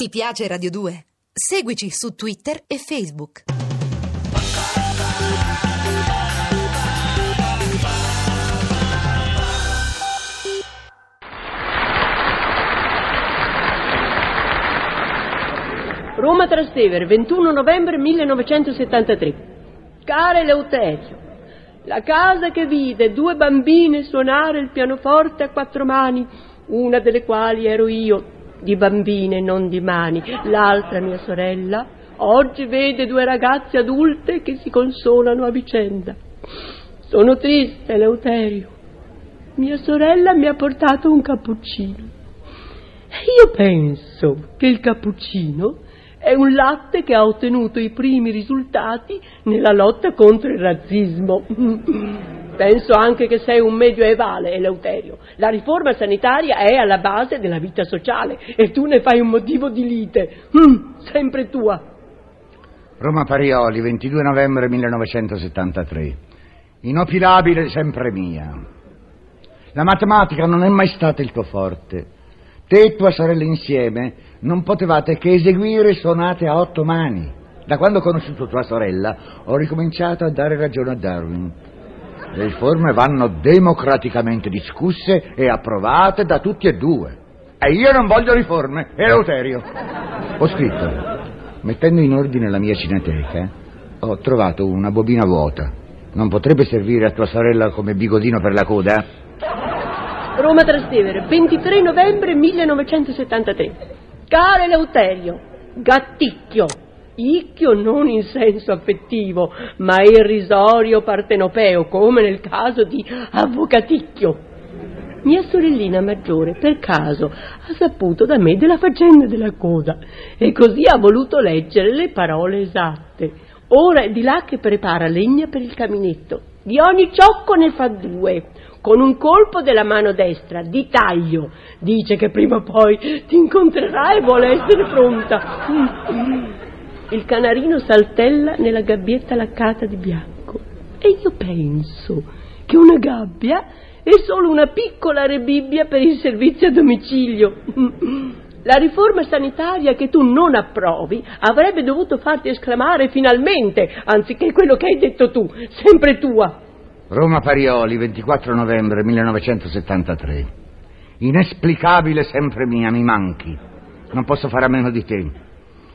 Ti piace Radio 2? Seguici su Twitter e Facebook. Roma Trastevere, 21 novembre 1973. Care Eleuterio, la casa che vide due bambine suonare il pianoforte a quattro mani, una delle quali ero io, di bambine, non di mani, l'altra mia sorella, oggi vede due ragazze adulte che si consolano a vicenda. Sono triste, Eleuterio. Mia sorella mi ha portato un cappuccino. E io penso che il cappuccino è un latte che ha ottenuto i primi risultati nella lotta contro il razzismo. Penso anche che sei un medioevale, Eleuterio. La riforma sanitaria è alla base della vita sociale e tu ne fai un motivo di lite. Mm, sempre tua. Roma Parioli, 22 novembre 1973. Inopilabile sempre mia. La matematica non è mai stata il tuo forte. Te e tua sorella insieme non potevate che eseguire sonate a otto mani. Da quando ho conosciuto tua sorella ho ricominciato a dare ragione a Darwin. Le riforme vanno democraticamente discusse e approvate da tutti e due. E io non voglio riforme, Eleuterio. Ho scritto, mettendo in ordine la mia cineteca, ho trovato una bobina vuota. Non potrebbe servire a tua sorella come bigodino per la coda? Roma Trastevere, 23 novembre 1973. Caro Eleuterio, gatticchio. Icchio non in senso affettivo, ma irrisorio partenopeo, come nel caso di avvocaticchio. Mia sorellina maggiore, per caso, ha saputo da me della faccenda della coda e così ha voluto leggere le parole esatte. Ora è di là che prepara legna per il caminetto. Di ogni ciocco ne fa due, con un colpo della mano destra, di taglio. Dice che prima o poi ti incontrerà e vuole essere pronta. Il canarino saltella nella gabbietta laccata di bianco. E io penso che una gabbia è solo una piccola rebibbia per il servizio a domicilio. La riforma sanitaria che tu non approvi avrebbe dovuto farti esclamare finalmente, anziché quello che hai detto tu, sempre tua. Roma Parioli, 24 novembre 1973. Inesplicabile sempre mia, mi manchi. Non posso fare a meno di te.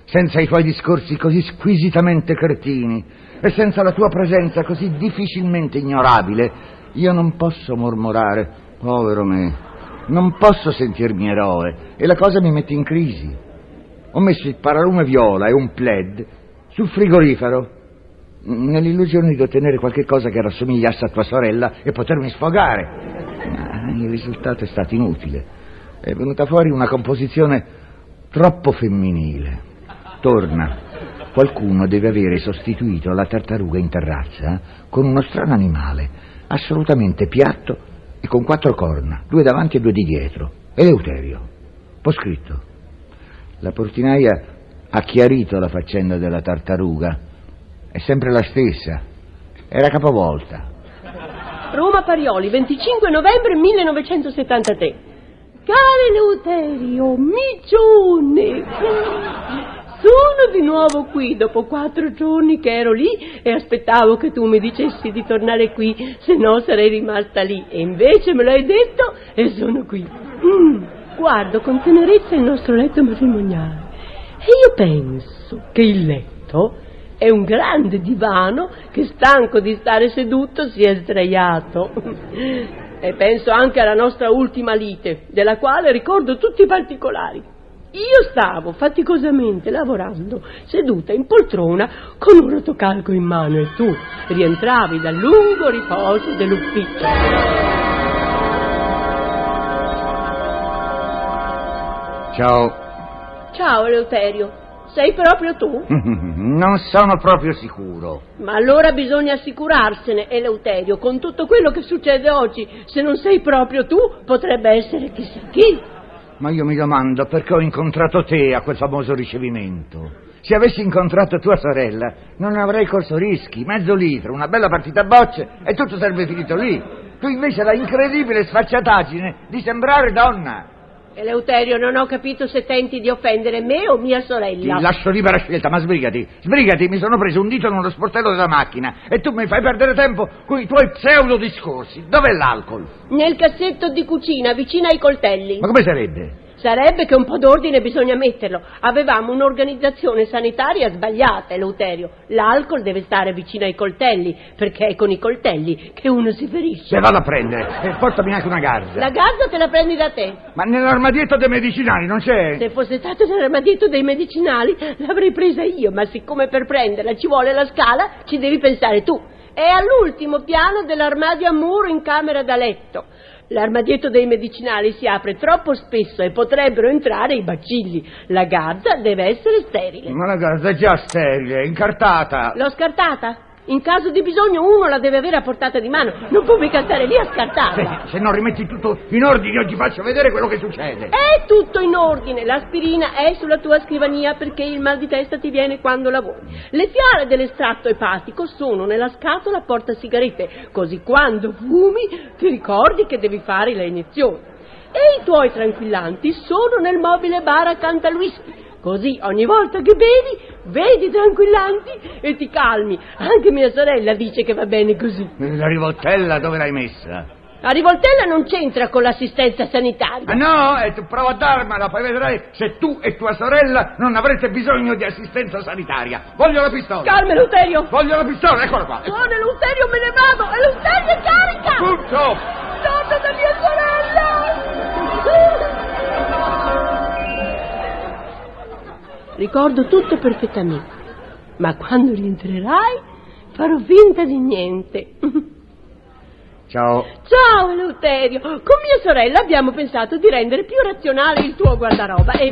Senza i tuoi discorsi così squisitamente cretini e senza la tua presenza così difficilmente ignorabile, io non posso mormorare, povero me. Non posso sentirmi eroe e la cosa mi mette in crisi. Ho messo il paralume viola e un plaid sul frigorifero nell'illusione di ottenere qualche cosa che rassomigliasse a tua sorella e potermi sfogare. Ma il risultato è stato inutile. È venuta fuori una composizione troppo femminile. Torna. Qualcuno deve avere sostituito la tartaruga in terrazza con uno strano animale, assolutamente piatto e con quattro corna, due davanti e due di dietro. Eleuterio. Ho scritto. La portinaia ha chiarito la faccenda della tartaruga. È sempre la stessa. Era capovolta. Roma Parioli, 25 novembre 1973. Caro Eleuterio, micione! Sono di nuovo qui dopo quattro giorni che ero lì e aspettavo che tu mi dicessi di tornare qui, se no sarei rimasta lì. E invece me l'hai detto e sono qui. Mm, guardo con tenerezza il nostro letto matrimoniale e io penso che il letto è un grande divano che stanco di stare seduto si è sdraiato. E penso anche alla nostra ultima lite, della quale ricordo tutti i particolari. Io stavo faticosamente lavorando, seduta in poltrona con un rotocalco in mano e tu rientravi dal lungo riposo dell'ufficio. Ciao. Ciao Eleuterio, sei proprio tu? Non sono proprio sicuro. Ma allora bisogna assicurarsene, Eleuterio, con tutto quello che succede oggi. Se non sei proprio tu, potrebbe essere chissà chi. Ma io mi domando perché ho incontrato te a quel famoso ricevimento. Se avessi incontrato tua sorella, non avrei corso rischi. Mezzo litro, una bella partita a bocce e tutto sarebbe finito lì. Tu invece la incredibile sfacciataggine di sembrare donna. Eleuterio, non ho capito se tenti di offendere me o mia Ti sorella. lascio libera scelta, ma sbrigati. Sbrigati, mi sono preso un dito nello sportello della macchina e tu mi fai perdere tempo con i tuoi pseudo discorsi. Dov'è l'alcol? Nel cassetto di cucina, vicino ai coltelli. Ma come sarebbe? Sarebbe che un po' d'ordine bisogna metterlo. Avevamo un'organizzazione sanitaria sbagliata, Eleuterio. L'alcol deve stare vicino ai coltelli, perché è con i coltelli che uno si ferisce. Se vado a prendere, e portami anche una garza. La gazza te la prendi da te. Ma nell'armadietto dei medicinali non c'è? Se fosse stato nell'armadietto dei medicinali l'avrei presa io, ma siccome per prenderla ci vuole la scala, ci devi pensare tu. È all'ultimo piano dell'armadio a muro in camera da letto. L'armadietto dei medicinali si apre troppo spesso e potrebbero entrare i bacilli. La gazza deve essere sterile. Ma la garza è già sterile, incartata. L'ho scartata? In caso di bisogno uno la deve avere a portata di mano, non può mica stare lì a scartarla. Se, se non rimetti tutto in ordine io ti faccio vedere quello che succede. È tutto in ordine, l'aspirina è sulla tua scrivania perché il mal di testa ti viene quando lavori. Le fiale dell'estratto epatico sono nella scatola porta sigarette, così quando fumi ti ricordi che devi fare le iniezioni. E i tuoi tranquillanti sono nel mobile bar accanto al whisky. Così ogni volta che bevi, vedi tranquillanti e ti calmi. Anche mia sorella dice che va bene così. La rivoltella dove l'hai messa? La rivoltella non c'entra con l'assistenza sanitaria. Ah no? E tu prova a darmela, poi vedrai se tu e tua sorella non avrete bisogno di assistenza sanitaria. Voglio la pistola. Calma, Eleuterio! Voglio la pistola, eccola qua. Buono, Eleuterio, me ne vado! Eleuterio, è carica! Tutto! Torno da Ricordo tutto perfettamente, ma quando rientrerai farò finta di niente. Ciao. Ciao Eleuterio, con mia sorella abbiamo pensato di rendere più razionale il tuo guardaroba e...